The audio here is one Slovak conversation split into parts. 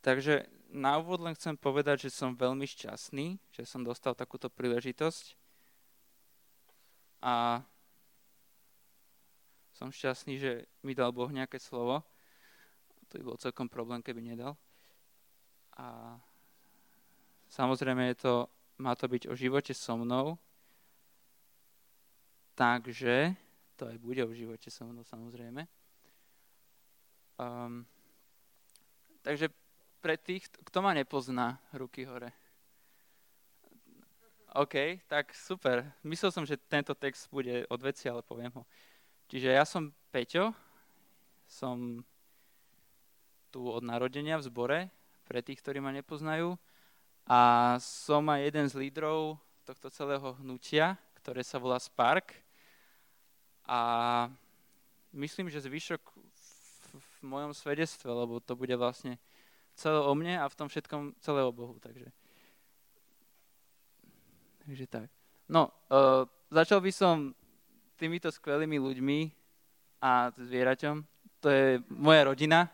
Takže na úvod len chcem povedať, že som veľmi šťastný, že som dostal takúto príležitosť. A som šťastný, že mi dal Boh nejaké slovo. To by bol celkom problém, keby nedal. A samozrejme je to, má to byť o živote so mnou. Takže to aj bude o živote so mnou samozrejme. Um, takže pre tých, kto ma nepozná, ruky hore. OK, tak super. Myslel som, že tento text bude od veci, ale poviem ho. Čiže ja som Peťo, som tu od narodenia v zbore, pre tých, ktorí ma nepoznajú. A som aj jeden z lídrov tohto celého hnutia, ktoré sa volá Spark. A myslím, že zvyšok v, mojom svedectve, lebo to bude vlastne celé o mne a v tom všetkom celé o Bohu. Takže, takže tak. No, uh, začal by som týmito skvelými ľuďmi a zvieraťom. To je moja rodina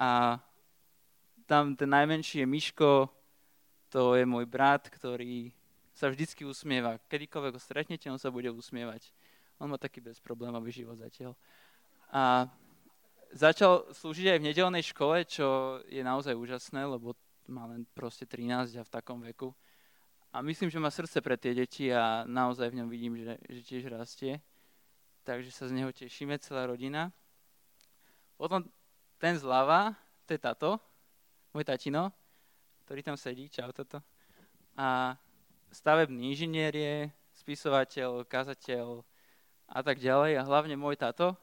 a tam ten najmenší je Miško, to je môj brat, ktorý sa vždycky usmieva. Kedykoľvek ho stretnete, on sa bude usmievať. On má taký bezproblémový život zatiaľ. A začal slúžiť aj v nedelnej škole, čo je naozaj úžasné, lebo má len proste 13 a v takom veku. A myslím, že má srdce pre tie deti a naozaj v ňom vidím, že, že tiež rastie. Takže sa z neho tešíme, celá rodina. Potom ten zľava, to je tato, môj tatino, ktorý tam sedí, čau toto. A stavebný inžinier je, spisovateľ, kazateľ a tak ďalej. A hlavne môj tato,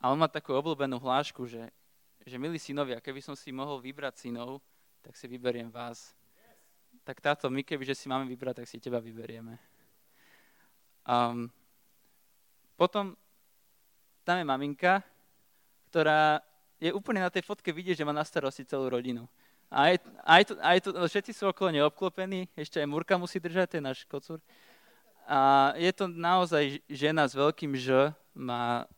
a on má takú obľúbenú hlášku, že, že milí synovia, keby som si mohol vybrať synov, tak si vyberiem vás. Tak táto, my keby, si máme vybrať, tak si teba vyberieme. Um, potom tam je maminka, ktorá je úplne na tej fotke vidieť, že má na starosti celú rodinu. Aj, aj, to, aj to, všetci sú okolo neobklopení, ešte aj Murka musí držať, ten náš kocúr. A je to naozaj žena s veľkým Ž, má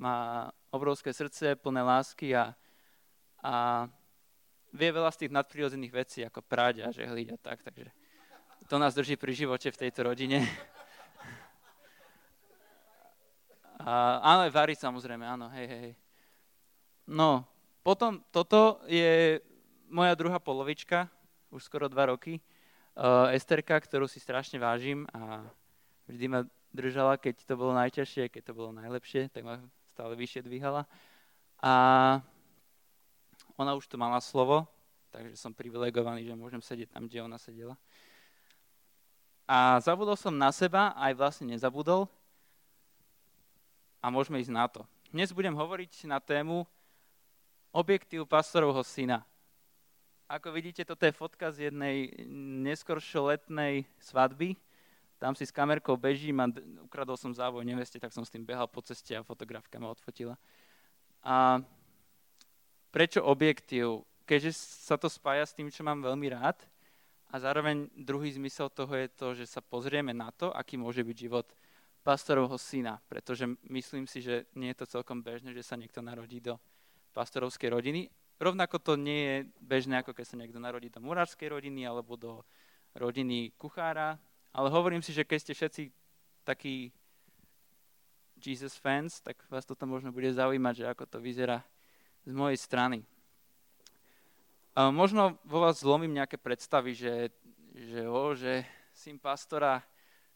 má obrovské srdce, plné lásky a, a vie veľa z tých nadprirodzených vecí, ako práť a žehliť a tak, takže to nás drží pri živote v tejto rodine. A, aj varí samozrejme, áno, hej, hej. No, potom toto je moja druhá polovička, už skoro dva roky, uh, Esterka, ktorú si strašne vážim a vždy ma držala, keď to bolo najťažšie, keď to bolo najlepšie, tak ma stále vyššie dvíhala. A ona už tu mala slovo, takže som privilegovaný, že môžem sedieť tam, kde ona sedela. A zabudol som na seba, aj vlastne nezabudol. A môžeme ísť na to. Dnes budem hovoriť na tému objektív pastorovho syna. Ako vidíte, toto je fotka z jednej neskoršo letnej svadby, tam si s kamerkou bežím a ukradol som závoj neveste, tak som s tým behal po ceste a fotografka ma odfotila. A prečo objektív? Keďže sa to spája s tým, čo mám veľmi rád a zároveň druhý zmysel toho je to, že sa pozrieme na to, aký môže byť život pastorovho syna, pretože myslím si, že nie je to celkom bežné, že sa niekto narodí do pastorovskej rodiny. Rovnako to nie je bežné, ako keď sa niekto narodí do murárskej rodiny alebo do rodiny kuchára, ale hovorím si, že keď ste všetci takí Jesus fans, tak vás toto možno bude zaujímať, že ako to vyzerá z mojej strany. A možno vo vás zlomím nejaké predstavy, že, že, o, že syn pastora,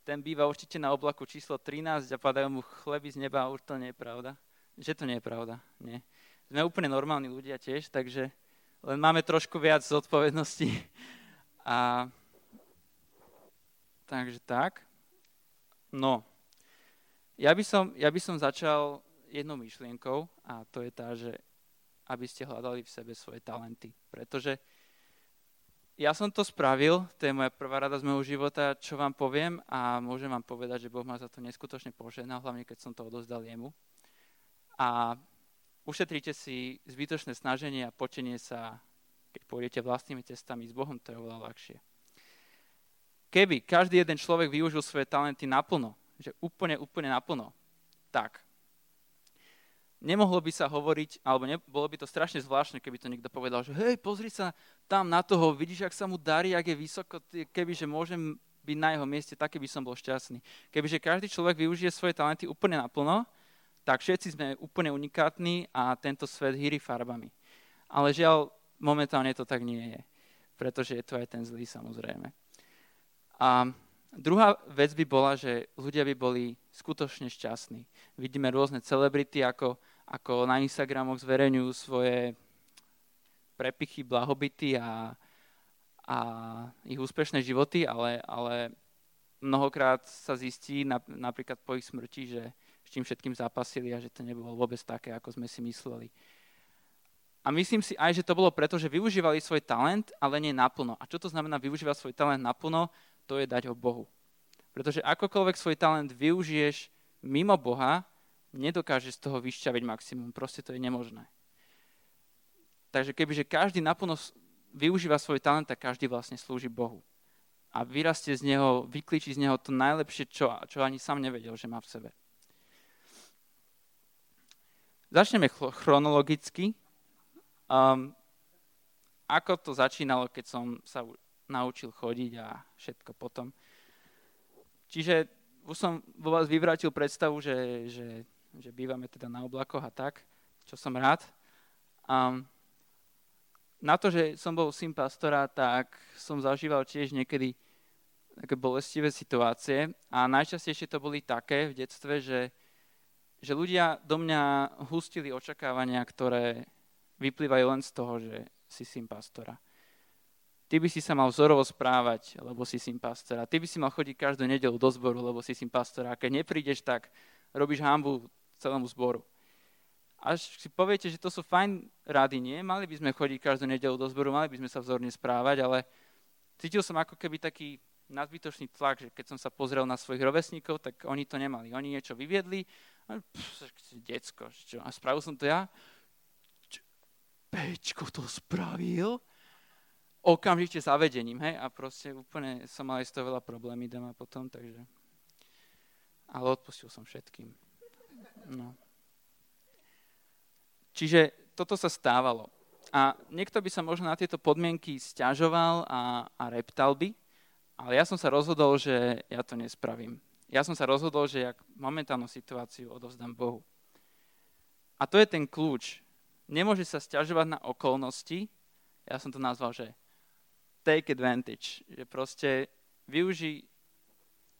ten býva určite na oblaku číslo 13 a padajú mu chleby z neba už to nie je pravda. Že to nie je pravda. Nie. Sme úplne normálni ľudia tiež, takže len máme trošku viac zodpovednosti. A Takže tak. No, ja by som, ja by som začal jednou myšlienkou a to je tá, že aby ste hľadali v sebe svoje talenty. Pretože ja som to spravil, to je moja prvá rada z môjho života, čo vám poviem a môžem vám povedať, že Boh ma za to neskutočne požehnal, hlavne keď som to odozdal jemu. A ušetrite si zbytočné snaženie a počenie sa, keď pôjdete vlastnými cestami s Bohom, to je oveľa ľahšie keby každý jeden človek využil svoje talenty naplno, že úplne, úplne naplno, tak nemohlo by sa hovoriť, alebo ne, bolo by to strašne zvláštne, keby to niekto povedal, že hej, pozri sa tam na toho, vidíš, ak sa mu darí, ak je vysoko, kebyže môžem byť na jeho mieste, taký by som bol šťastný. Kebyže každý človek využije svoje talenty úplne naplno, tak všetci sme úplne unikátni a tento svet hýri farbami. Ale žiaľ, momentálne to tak nie je, pretože je to aj ten zlý samozrejme. A druhá vec by bola, že ľudia by boli skutočne šťastní. Vidíme rôzne celebrity, ako, ako na Instagramoch zverejňujú svoje prepichy, blahobyty a, a ich úspešné životy, ale, ale mnohokrát sa zistí, napríklad po ich smrti, že s čím všetkým zápasili a že to nebolo vôbec také, ako sme si mysleli. A myslím si aj, že to bolo preto, že využívali svoj talent, ale nie naplno. A čo to znamená využívať svoj talent naplno? To je dať ho Bohu. Pretože akokoľvek svoj talent využiješ mimo Boha, nedokážeš z toho vyšťaviť maximum. Proste to je nemožné. Takže kebyže každý naplno využíva svoj talent, tak každý vlastne slúži Bohu. A vyrastie z neho, vyklíči z neho to najlepšie, čo, čo ani sám nevedel, že má v sebe. Začneme chronologicky. Um, ako to začínalo, keď som sa naučil chodiť a všetko potom. Čiže už som vo vás vyvrátil predstavu, že, že, že bývame teda na oblakoch a tak, čo som rád. Um, na to, že som bol syn pastora, tak som zažíval tiež niekedy také bolestivé situácie a najčastejšie to boli také v detstve, že že ľudia do mňa hustili očakávania, ktoré vyplývajú len z toho, že si syn pastora. Ty by si sa mal vzorovo správať, lebo si syn pastora. Ty by si mal chodiť každú nedelu do zboru, lebo si syn pastora. A keď neprídeš, tak robíš hambu celému zboru. Až si poviete, že to sú fajn rady, nie? Mali by sme chodiť každú nedelu do zboru, mali by sme sa vzorne správať, ale cítil som ako keby taký nadbytočný tlak, že keď som sa pozrel na svojich rovesníkov, tak oni to nemali. Oni niečo vyviedli Decko, čo? A spravil som to ja? Pečko to spravil? Okamžite zavedením, hej? A proste úplne som mal aj z toho veľa problémy doma potom, takže... Ale odpustil som všetkým. No. Čiže toto sa stávalo. A niekto by sa možno na tieto podmienky stiažoval a, a reptal by, ale ja som sa rozhodol, že ja to nespravím ja som sa rozhodol, že jak momentálnu situáciu odovzdám Bohu. A to je ten kľúč. Nemôže sa stiažovať na okolnosti, ja som to nazval, že take advantage, že proste využij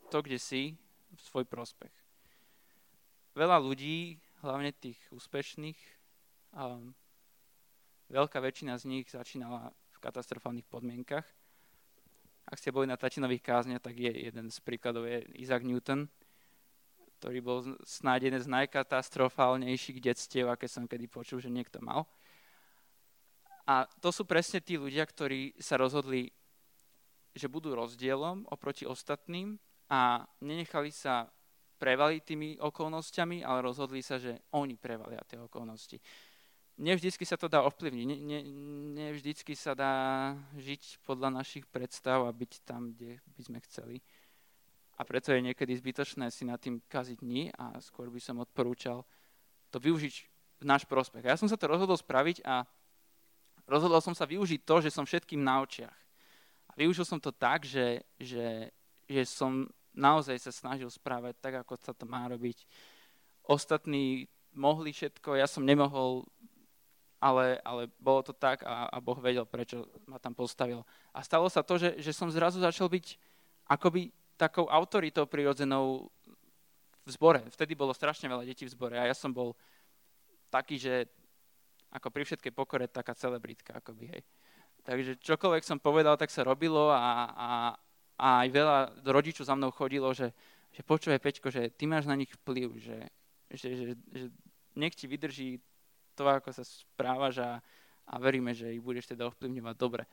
to, kde si, v svoj prospech. Veľa ľudí, hlavne tých úspešných, um, veľká väčšina z nich začínala v katastrofálnych podmienkach ak ste boli na tatinových kázniach, tak je jeden z príkladov je Isaac Newton, ktorý bol snáď jeden z najkatastrofálnejších detstiev, aké som kedy počul, že niekto mal. A to sú presne tí ľudia, ktorí sa rozhodli, že budú rozdielom oproti ostatným a nenechali sa prevaliť tými okolnostiami, ale rozhodli sa, že oni prevalia tie okolnosti nevždycky sa to dá ovplyvniť, ne, ne, nevždycky sa dá žiť podľa našich predstav a byť tam, kde by sme chceli. A preto je niekedy zbytočné si nad tým kaziť dní a skôr by som odporúčal to využiť v náš prospech. A ja som sa to rozhodol spraviť a rozhodol som sa využiť to, že som všetkým na očiach. A využil som to tak, že, že, že som naozaj sa snažil správať tak, ako sa to má robiť. Ostatní mohli všetko, ja som nemohol ale, ale bolo to tak a, a Boh vedel, prečo ma tam postavil. A stalo sa to, že, že som zrazu začal byť akoby takou autoritou prirodzenou v zbore. Vtedy bolo strašne veľa detí v zbore a ja som bol taký, že ako pri všetkej pokore taká celebritka, akoby, hej. Takže čokoľvek som povedal, tak sa robilo a, a, a aj veľa rodičov za mnou chodilo, že, že počuje Peťko, že ty máš na nich vplyv, že, že, že, že nech ti vydrží to, ako sa správaš a, a veríme, že ich budeš teda ovplyvňovať dobre.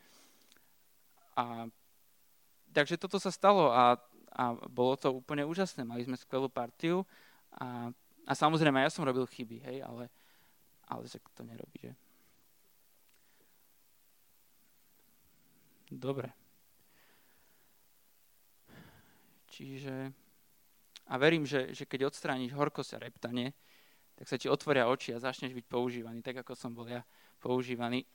A, takže toto sa stalo a, a bolo to úplne úžasné. Mali sme skvelú partiu a, a samozrejme ja som robil chyby, hej, ale, ale že to nerobí, že? Dobre. Čiže a verím, že, že keď odstrániš horkosť a reptanie, tak sa ti otvoria oči a začneš byť používaný, tak ako som bol ja používaný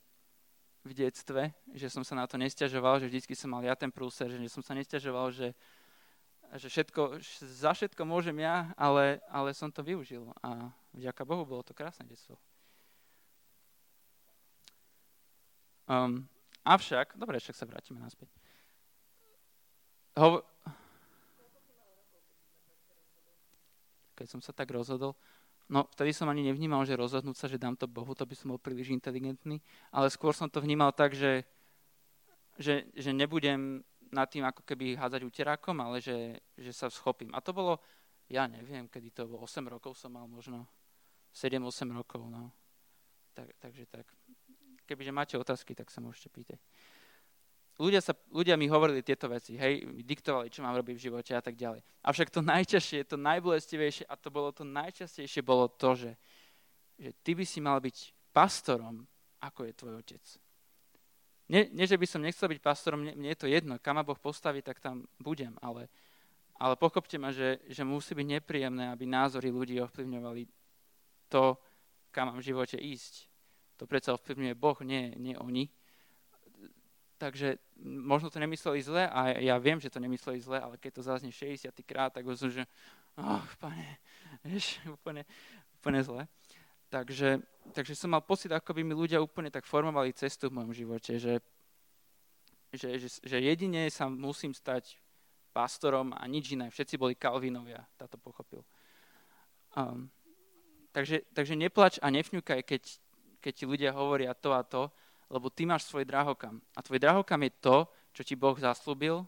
v detstve, že som sa na to nestiažoval, že vždycky som mal ja ten prúser, že som sa nestiažoval, že, že všetko, za všetko môžem ja, ale, ale som to využil a vďaka Bohu bolo to krásne detstvo. Um, avšak, dobre, však sa vrátime naspäť. Ho... Keď som sa tak rozhodol, no vtedy som ani nevnímal, že rozhodnúť sa, že dám to Bohu, to by som bol príliš inteligentný, ale skôr som to vnímal tak, že, že, že nebudem nad tým ako keby hádzať uterákom, ale že, že sa schopím. A to bolo, ja neviem, kedy to bolo, 8 rokov som mal možno, 7-8 rokov, no. Tak, takže tak. Kebyže máte otázky, tak sa môžete pýtať. Ľudia, sa, ľudia mi hovorili tieto veci, hej, mi diktovali, čo mám robiť v živote a tak ďalej. Avšak to najťažšie, to najbolestivejšie a to bolo to najčastejšie bolo to, že, že ty by si mal byť pastorom, ako je tvoj otec. Nie, nie, že by som nechcel byť pastorom, mne, mne je to jedno, kam ma Boh postaví, tak tam budem, ale, ale pochopte ma, že, že musí byť nepríjemné, aby názory ľudí ovplyvňovali to, kam mám v živote ísť to predsa ovplyvňuje Boh, nie, nie oni. Takže možno to nemysleli zle a ja viem, že to nemysleli zle, ale keď to zaznie 60 krát, tak som, že oh, pane, vieš, úplne, úplne zle. Takže, takže som mal pocit, ako by mi ľudia úplne tak formovali cestu v mojom živote, že, že, že, že jedine sa musím stať pastorom a nič iné. Všetci boli Kalvinovia, táto pochopil. Um, takže, takže neplač a nefňukaj, keď keď ti ľudia hovoria to a to, lebo ty máš svoj drahokam. A tvoj drahokam je to, čo ti Boh zaslúbil,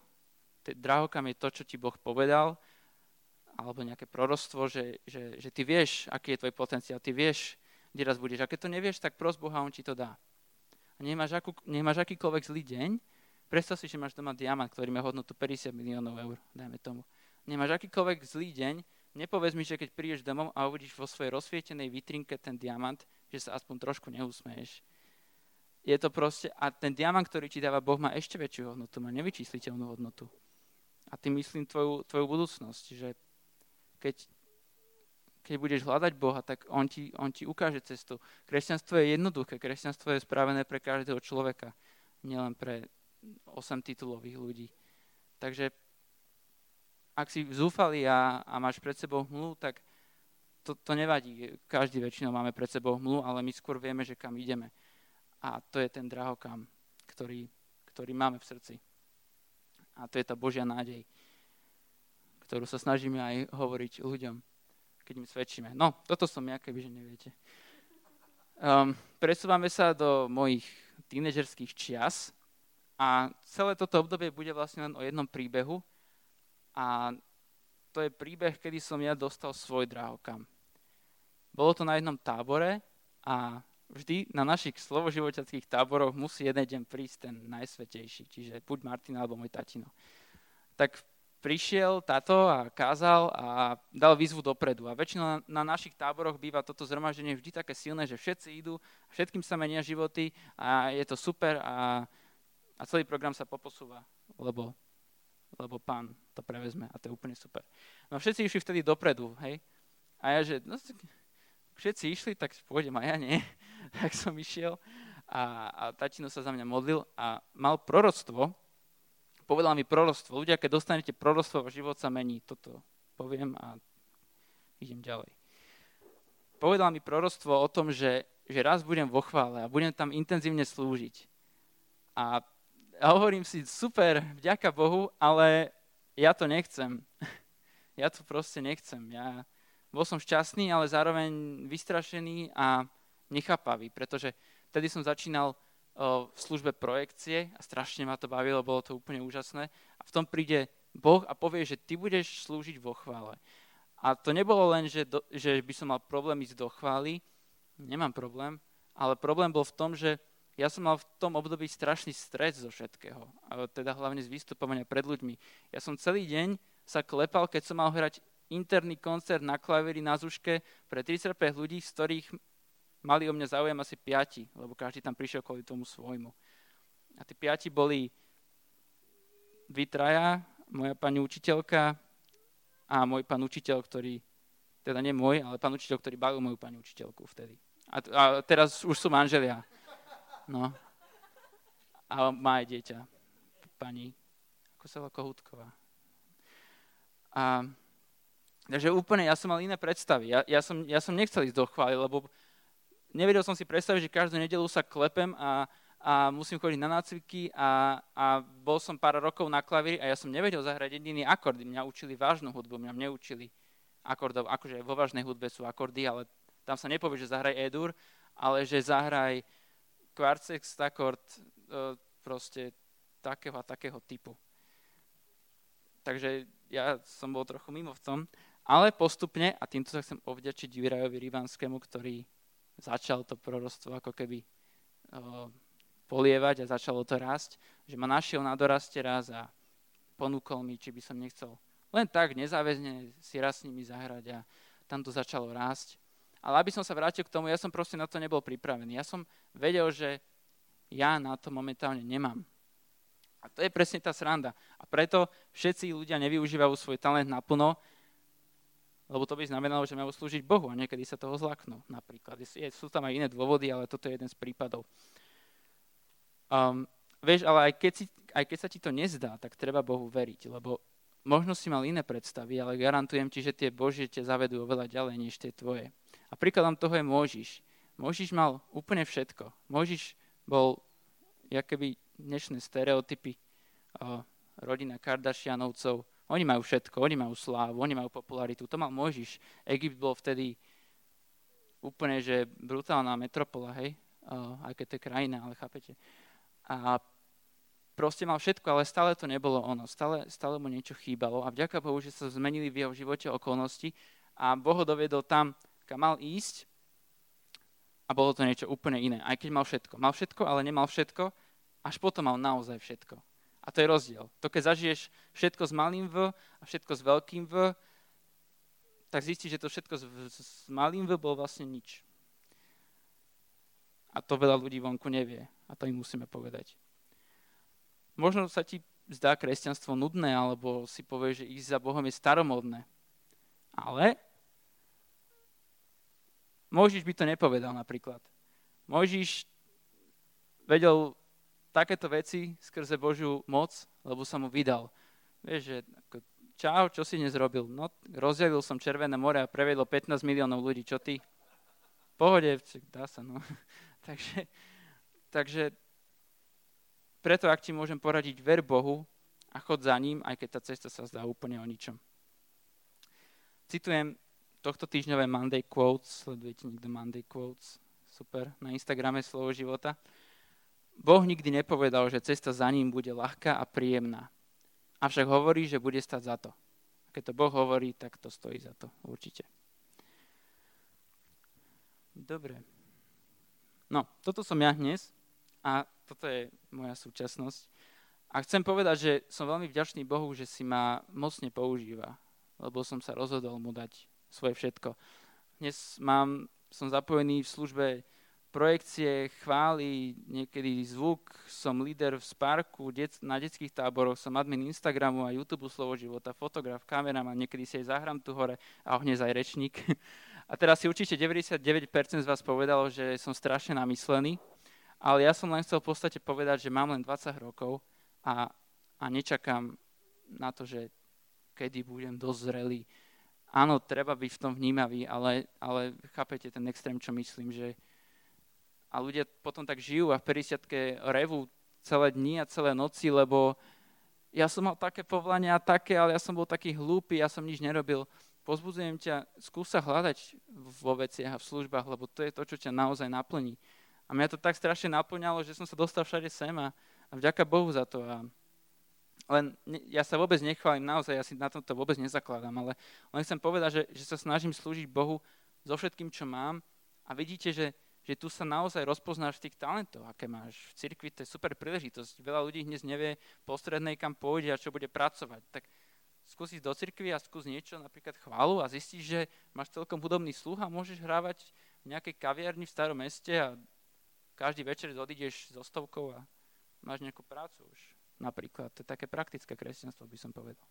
drahokam je to, čo ti Boh povedal, alebo nejaké prorostvo, že, že, že ty vieš, aký je tvoj potenciál, ty vieš, kde raz budeš. A keď to nevieš, tak pros Boha, On ti to dá. A nemáš, akú, nemáš akýkoľvek zlý deň, predstav si, že máš doma diamant, ktorý má hodnotu 50 miliónov eur, dajme tomu. Nemáš akýkoľvek zlý deň, nepovedz mi, že keď prídeš domov a uvidíš vo svojej rozsvietenej vitrinke ten diamant, že sa aspoň trošku neusmeješ. Je to proste, a ten diamant, ktorý ti dáva Boh, má ešte väčšiu hodnotu, má nevyčísliteľnú hodnotu. A tým myslím tvoju, tvoju budúcnosť, že keď, keď budeš hľadať Boha, tak on ti, on ti ukáže cestu. Kresťanstvo je jednoduché, kresťanstvo je spravené pre každého človeka, nielen pre 8 titulových ľudí. Takže ak si zúfali a, a máš pred sebou hmlu, tak to, to nevadí. Každý väčšinou máme pred sebou hmlu, ale my skôr vieme, že kam ideme. A to je ten drahokam, ktorý, ktorý máme v srdci. A to je tá Božia nádej, ktorú sa snažíme aj hovoriť ľuďom, keď im svedčíme. No, toto som ja, kebyže neviete. Um, presúvame sa do mojich tínežerských čias a celé toto obdobie bude vlastne len o jednom príbehu a to je príbeh, kedy som ja dostal svoj drahokam. Bolo to na jednom tábore a vždy na našich slovoživoťackých táboroch musí jeden deň prísť ten najsvetejší, čiže buď Martin alebo môj tatino. Tak prišiel táto a kázal a dal výzvu dopredu. A väčšinou na, na našich táboroch býva toto zhromaždenie vždy také silné, že všetci idú, všetkým sa menia životy a je to super a, a celý program sa poposúva, lebo, lebo pán to prevezme a to je úplne super. No všetci išli vtedy dopredu, hej? A ja, že no, všetci išli, tak pôjdem a ja nie. tak som išiel a, a tatino sa za mňa modlil a mal proroctvo, povedal mi proroctvo. Ľudia, keď dostanete proroctvo, život sa mení. Toto poviem a idem ďalej. Povedal mi proroctvo o tom, že, že raz budem vo chvále a budem tam intenzívne slúžiť. A ja hovorím si, super, vďaka Bohu, ale ja to nechcem. ja to proste nechcem. Ja, bol som šťastný, ale zároveň vystrašený a nechápavý, pretože vtedy som začínal v službe projekcie a strašne ma to bavilo, bolo to úplne úžasné. A v tom príde Boh a povie, že ty budeš slúžiť vo chvále. A to nebolo len, že, do, že by som mal problém ísť do chvály, nemám problém, ale problém bol v tom, že ja som mal v tom období strašný stres zo všetkého, teda hlavne z vystupovania pred ľuďmi. Ja som celý deň sa klepal, keď som mal hrať interný koncert na klavíri na Zuške pre 35 ľudí, z ktorých mali o mňa záujem asi piati, lebo každý tam prišiel kvôli tomu svojmu. A tí piati boli vy traja, moja pani učiteľka a môj pán učiteľ, ktorý teda nie môj, ale pán učiteľ, ktorý bavil moju pani učiteľku vtedy. A, a teraz už sú manželia. No. A má aj dieťa. Pani, ako sa volá Kohutková. A, takže úplne, ja som mal iné predstavy. Ja, ja, som, ja som nechcel ísť do chvály, lebo nevedel som si predstaviť, že každú nedelu sa klepem a, a musím chodiť na nácviky a, a bol som pár rokov na klavíri a ja som nevedel zahrať jediný akord. Mňa učili vážnu hudbu, mňa neučili akordov, akože vo vážnej hudbe sú akordy, ale tam sa nepovie, že zahraj E-dur, ale že zahraj kvarcex akord e, proste takého a takého typu. Takže ja som bol trochu mimo v tom, ale postupne, a týmto sa chcem ovďačiť Jurajovi Rivanskému, ktorý začal to prorostvo ako keby o, polievať a začalo to rásť, že ma našiel na doraste raz a ponúkol mi, či by som nechcel len tak nezáväzne si raz s nimi zahrať a tam to začalo rásť. Ale aby som sa vrátil k tomu, ja som proste na to nebol pripravený. Ja som vedel, že ja na to momentálne nemám. A to je presne tá sranda. A preto všetci ľudia nevyužívajú svoj talent naplno, lebo to by znamenalo, že majú slúžiť Bohu a niekedy sa toho zlaknú napríklad. Je, sú tam aj iné dôvody, ale toto je jeden z prípadov. Um, vieš, ale aj keď, si, aj keď sa ti to nezdá, tak treba Bohu veriť, lebo možno si mal iné predstavy, ale garantujem ti, že tie Božie ťa zavedú oveľa ďalej než tie tvoje. A príkladom toho je Môžiš. Môžiš mal úplne všetko. Môžiš bol, keby dnešné stereotypy, o, rodina Kardashianovcov, oni majú všetko, oni majú slávu, oni majú popularitu. To mal Môžiš. Egypt bol vtedy úplne, že brutálna metropola, hej, o, aj keď to je krajina, ale chápete. A proste mal všetko, ale stále to nebolo ono. Stále, stále mu niečo chýbalo a vďaka Bohu, že sa zmenili v jeho živote okolnosti a Boh ho doviedol tam, kam mal ísť a bolo to niečo úplne iné. Aj keď mal všetko. Mal všetko, ale nemal všetko, až potom mal naozaj všetko. A to je rozdiel. To, keď zažiješ všetko s malým V a všetko s veľkým V, tak zistíš, že to všetko s, s malým V bolo vlastne nič. A to veľa ľudí vonku nevie. A to im musíme povedať. Možno sa ti zdá kresťanstvo nudné, alebo si povieš, že ísť za Bohom je staromodné. Ale Mojžiš by to nepovedal napríklad. Mojžiš vedel takéto veci skrze Božiu moc, lebo sa mu vydal. Vieš, že ako, čau, čo si dnes robil? No, rozdelil som Červené more a prevedlo 15 miliónov ľudí. Čo ty? Pohode, dá sa, no. takže, takže preto, ak ti môžem poradiť, ver Bohu a chod za ním, aj keď tá cesta sa zdá úplne o ničom. Citujem tohto týždňové Monday Quotes, sledujete niekto Monday Quotes, super, na Instagrame Slovo života. Boh nikdy nepovedal, že cesta za ním bude ľahká a príjemná. Avšak hovorí, že bude stať za to. A keď to Boh hovorí, tak to stojí za to, určite. Dobre. No, toto som ja dnes a toto je moja súčasnosť. A chcem povedať, že som veľmi vďačný Bohu, že si ma mocne používa, lebo som sa rozhodol mu dať svoje všetko. Dnes mám, som zapojený v službe projekcie, chvály, niekedy zvuk, som líder v Sparku, det, na detských táboroch, som admin Instagramu a YouTube Slovo života, fotograf, kameraman, niekedy si aj zahrám tu hore a hneď aj rečník. A teraz si určite 99% z vás povedalo, že som strašne namyslený, ale ja som len chcel v podstate povedať, že mám len 20 rokov a, a nečakám na to, že kedy budem dosť zrelý, áno, treba byť v tom vnímavý, ale, ale chápete ten extrém, čo myslím, že a ľudia potom tak žijú a v 50 revu celé dni a celé noci, lebo ja som mal také povolania a také, ale ja som bol taký hlúpy, ja som nič nerobil. Pozbudzujem ťa, skús sa hľadať vo veciach a v službách, lebo to je to, čo ťa naozaj naplní. A mňa to tak strašne naplňalo, že som sa dostal všade sem a, a vďaka Bohu za to. A len ja sa vôbec nechválim, naozaj ja si na tomto vôbec nezakladám, ale len chcem povedať, že, že sa snažím slúžiť Bohu so všetkým, čo mám a vidíte, že, že tu sa naozaj rozpoznáš v tých talentoch, aké máš. V cirkvi to je super príležitosť. Veľa ľudí dnes nevie postrednej, kam pôjde a čo bude pracovať. Tak skúsiť do cirkvi a skús niečo, napríklad chválu a zistíš, že máš celkom hudobný sluch a môžeš hrávať v nejakej kaviarni v starom meste a každý večer odídeš so stovkou a máš nejakú prácu už napríklad. To je také praktické kresťanstvo, by som povedal.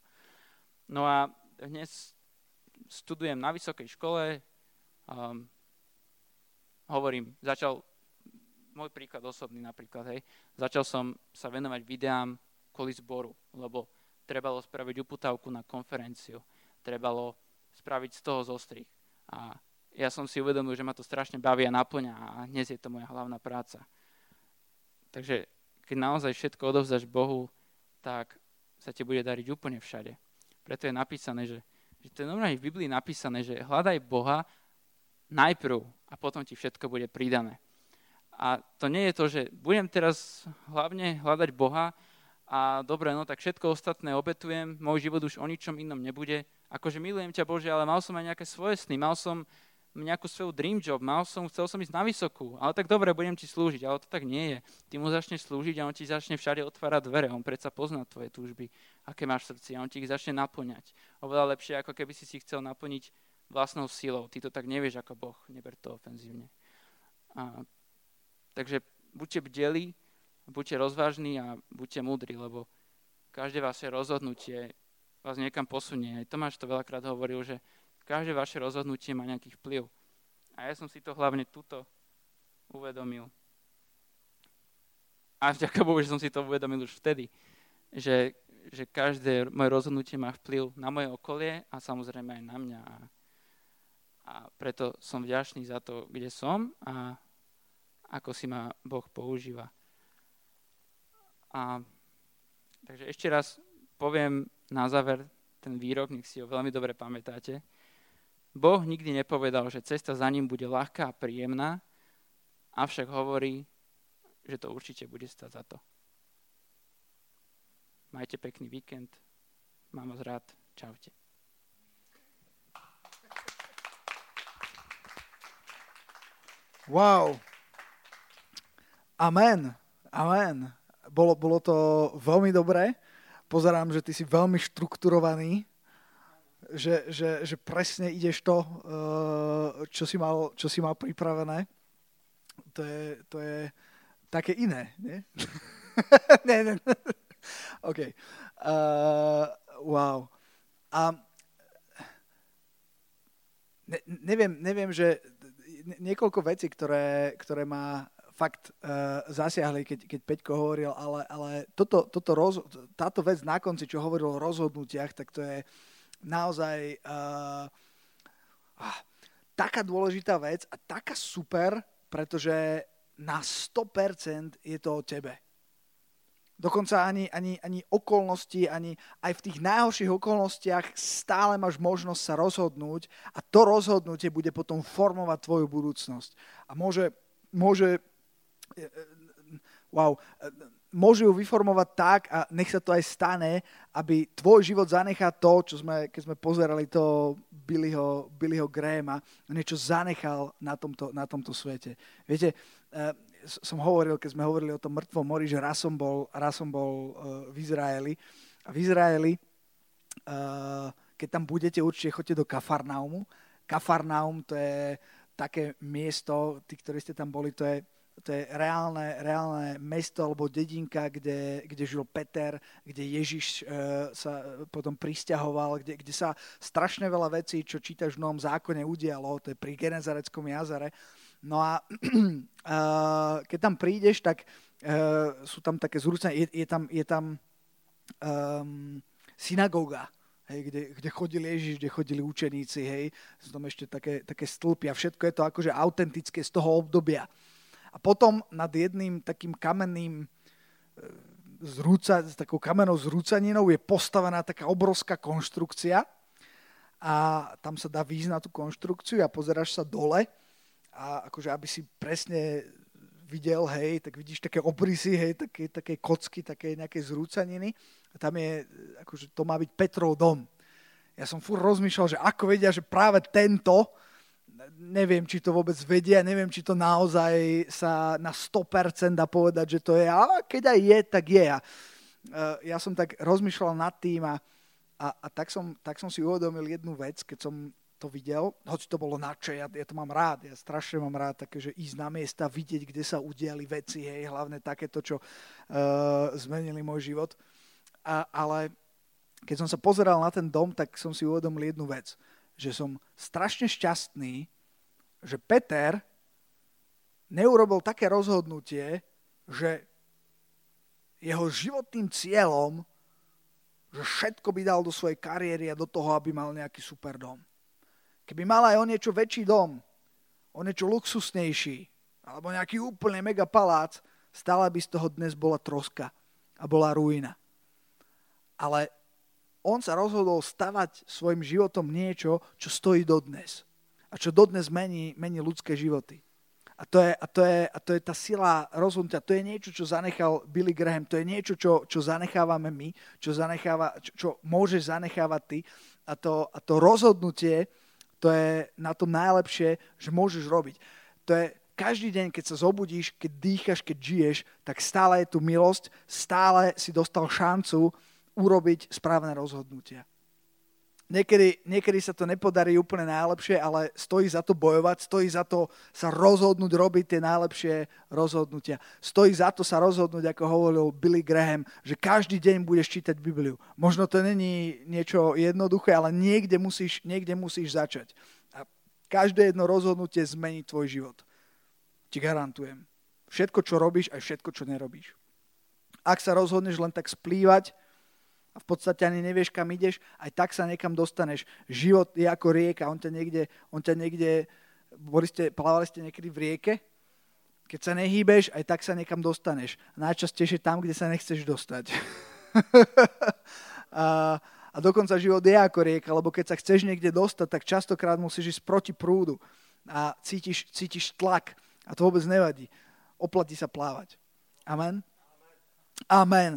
No a dnes studujem na vysokej škole, um, hovorím, začal, môj príklad osobný napríklad, hej, začal som sa venovať videám kvôli zboru, lebo trebalo spraviť uputávku na konferenciu, trebalo spraviť z toho zostrih. A ja som si uvedomil, že ma to strašne baví a naplňa a dnes je to moja hlavná práca. Takže keď naozaj všetko odovzdáš Bohu, tak sa ti bude dariť úplne všade. Preto je napísané, že, že to je normálne v Biblii napísané, že hľadaj Boha najprv a potom ti všetko bude pridané. A to nie je to, že budem teraz hlavne hľadať Boha a dobre, no tak všetko ostatné obetujem, môj život už o ničom inom nebude. Akože milujem ťa Bože, ale mal som aj nejaké svoje sny, mal som nejakú svoju dream job, mal som, chcel som ísť na vysokú, ale tak dobre, budem ti slúžiť, ale to tak nie je. Ty mu začneš slúžiť a on ti začne všade otvárať dvere, on predsa pozná tvoje túžby, aké máš v srdci a on ti ich začne naplňať. Oveľa lepšie, ako keby si si chcel naplniť vlastnou silou. Ty to tak nevieš ako Boh, neber to ofenzívne. A, takže buďte bdeli, buďte rozvážni a buďte múdri, lebo každé vaše rozhodnutie vás niekam posunie. Aj Tomáš to veľakrát hovoril, že každé vaše rozhodnutie má nejaký vplyv. A ja som si to hlavne tuto uvedomil. A vďaka Bohu, že som si to uvedomil už vtedy, že, že každé moje rozhodnutie má vplyv na moje okolie a samozrejme aj na mňa. A a preto som vďačný za to, kde som a ako si ma Boh používa. A, takže ešte raz poviem na záver ten výrok, nech si ho veľmi dobre pamätáte. Boh nikdy nepovedal, že cesta za ním bude ľahká a príjemná, avšak hovorí, že to určite bude stať za to. Majte pekný víkend. Mám vás rád. Čaute. Wow. Amen. Amen. Bolo, bolo to veľmi dobré. Pozerám, že ty si veľmi štrukturovaný, že, že, že presne ideš to, eh, čo si mal, čo si mal pripravené. To je, to je také iné, nie? ne, ne. OK. Uh, wow. A ne, neviem, neviem, že niekoľko vecí, ktoré, ktoré ma fakt uh, zasiahli, keď, keď Peťko hovoril, ale, ale toto, toto roz, táto vec na konci, čo hovoril o rozhodnutiach, tak to je naozaj uh, uh, taká dôležitá vec a taká super, pretože na 100% je to o tebe. Dokonca ani, ani, ani okolnosti, ani aj v tých najhorších okolnostiach stále máš možnosť sa rozhodnúť a to rozhodnutie bude potom formovať tvoju budúcnosť. A môže, môže e, e, wow, e, môže ju vyformovať tak a nech sa to aj stane, aby tvoj život zanechá to, čo sme, keď sme pozerali to Billyho, Billyho Grahama, niečo zanechal na tomto, na tomto svete. Viete, som hovoril, keď sme hovorili o tom mŕtvom mori, že raz som bol, raz som bol uh, v Izraeli. A v Izraeli, uh, keď tam budete, určite choďte do Kafarnaumu. Kafarnaum to je také miesto, tí, ktorí ste tam boli, to je, to je reálne, reálne mesto alebo dedinka, kde, kde žil Peter, kde Ježiš uh, sa potom pristahoval, kde, kde sa strašne veľa vecí, čo čítaš v Novom zákone, udialo, to je pri Genezareckom jazere. No a keď tam prídeš, tak uh, sú tam také zrúcne, je, je tam, je tam um, synagóga, hej, kde, kde chodil Ježiš, kde chodili učeníci, hej, sú tam ešte také, také stĺpy a všetko je to akože autentické z toho obdobia. A potom nad jedným takým kamenným e, zrúca, s takou kamennou zrúcaninou je postavená taká obrovská konštrukcia a tam sa dá výjsť na tú konštrukciu a pozeráš sa dole a akože aby si presne videl, hej, tak vidíš také obrysy, hej, také, také kocky, také nejaké zrúcaniny a tam je, akože to má byť Petrov dom. Ja som fur rozmýšľal, že ako vedia, že práve tento, neviem, či to vôbec vedia, neviem, či to naozaj sa na 100% dá povedať, že to je, ale keď aj je, tak je. A, uh, ja som tak rozmýšľal nad tým a, a, a tak, som, tak som si uvedomil jednu vec, keď som to videl, hoci to bolo nadšie, ja, ja to mám rád, ja strašne mám rád také, že ísť na miesta, vidieť, kde sa udiali veci, hej, hlavne takéto, čo uh, zmenili môj život. A, ale keď som sa pozeral na ten dom, tak som si uvedomil jednu vec, že som strašne šťastný, že Peter neurobil také rozhodnutie, že jeho životným cieľom, že všetko by dal do svojej kariéry a do toho, aby mal nejaký super dom. Keby mal aj o niečo väčší dom, o niečo luxusnejší, alebo nejaký úplne mega palác, stále by z toho dnes bola troska a bola ruina. Ale on sa rozhodol stavať svojim životom niečo, čo stojí dodnes. A čo dodnes mení, mení ľudské životy. A to, je, a, to je, a to je tá sila rozhodnutia. To je niečo, čo zanechal Billy Graham. To je niečo, čo, čo zanechávame my, čo, zanecháva, čo, čo môžeš zanechávať ty. A to, a to rozhodnutie, to je na tom najlepšie, že môžeš robiť. To je každý deň, keď sa zobudíš, keď dýchaš, keď žiješ, tak stále je tu milosť, stále si dostal šancu urobiť správne rozhodnutia. Niekedy, niekedy sa to nepodarí úplne najlepšie, ale stojí za to bojovať, stojí za to sa rozhodnúť robiť tie najlepšie rozhodnutia. Stojí za to sa rozhodnúť, ako hovoril Billy Graham, že každý deň budeš čítať Bibliu. Možno to není niečo jednoduché, ale niekde musíš, niekde musíš začať. A každé jedno rozhodnutie zmení tvoj život. Ti garantujem. Všetko, čo robíš, aj všetko, čo nerobíš. Ak sa rozhodneš len tak splývať, a v podstate ani nevieš, kam ideš, aj tak sa niekam dostaneš. Život je ako rieka, on ťa niekde, on ťa niekde boli ste, plávali ste niekedy v rieke, keď sa nehýbeš, aj tak sa niekam dostaneš. Najčastejšie tam, kde sa nechceš dostať. a, a dokonca život je ako rieka, lebo keď sa chceš niekde dostať, tak častokrát musíš ísť proti prúdu a cítiš, cítiš tlak a to vôbec nevadí. Oplatí sa plávať. Amen? Amen.